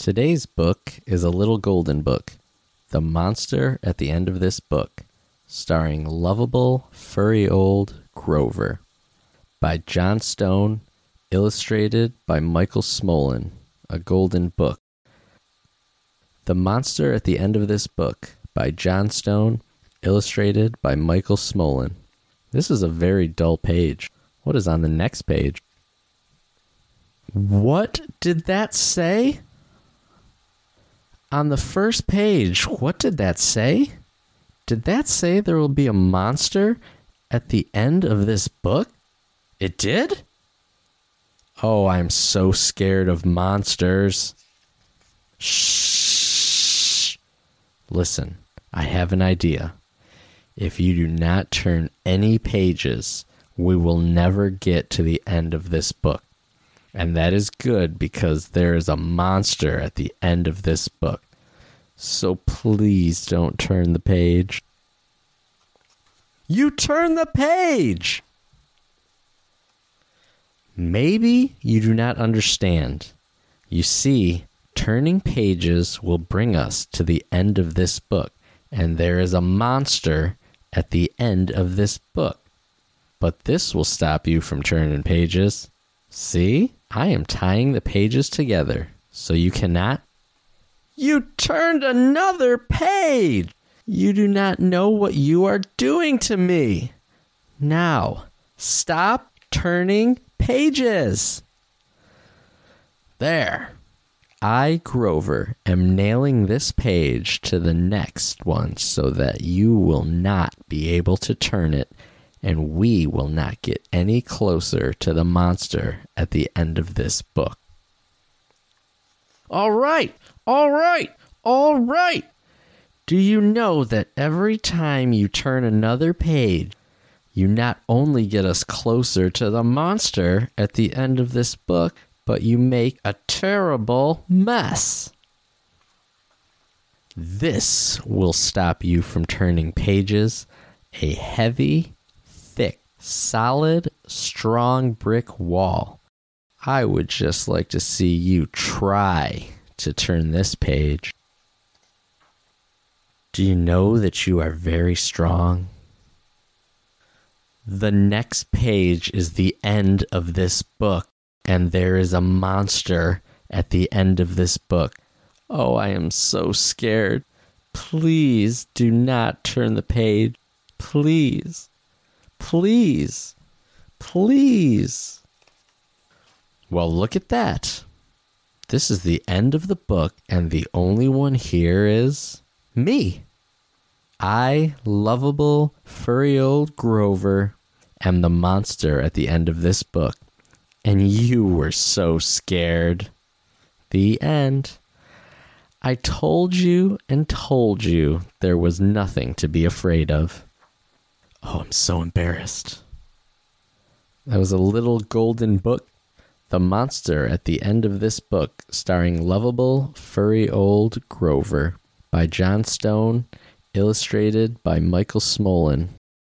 Today's book is a little golden book, The Monster at the End of This Book, starring lovable, furry old Grover, by Jon Stone, illustrated by Michael Smollin, a golden book. The Monster at the End of This Book, by Jon Stone, illustrated by Michael Smollin. This is a very dull page. What is on the next page? What did that say? On the first page, what did that say? Did that say there will be a monster at the end of this book? It did? Oh, I'm so scared of monsters. Shh. Listen, I have an idea. If you do not turn any pages, we will never get to the end of this book. And that is good because there is a monster at the end of this book. So please don't turn the page. You turn the page! Maybe you do not understand. You see, turning pages will bring us to the end of this book, and there is a monster at the end of this book. But this will stop you from turning pages. See? I am tying the pages together, so you cannot. You turned another page! You do not know what you are doing to me. Now, stop turning pages. There. I, Grover, am nailing this page to the next one so that you will not be able to turn it and we will not get any closer to the monster at the end of this book. All right, all right, all right. Do you know that every time you turn another page, you not only get us closer to the monster at the end of this book, but you make a terrible mess? This will stop you from turning pages. A heavy, solid, strong brick wall. I would just like to see you try to turn this page. Do you know that you are very strong? The next page is the end of this book, and there is a monster at the end of this book. Oh, I am so scared. Please do not turn the page. Please. Please. Please. Well, look at that. This is the end of the book, and the only one here is me. I, lovable, furry old Grover, am the monster at the end of this book. And you were so scared. The end. I told you and told you there was nothing to be afraid of. Oh, I'm so embarrassed. That was a little golden book. The monster at the end of this book, starring lovable, furry old Grover, by Jon Stone, illustrated by Michael Smollin.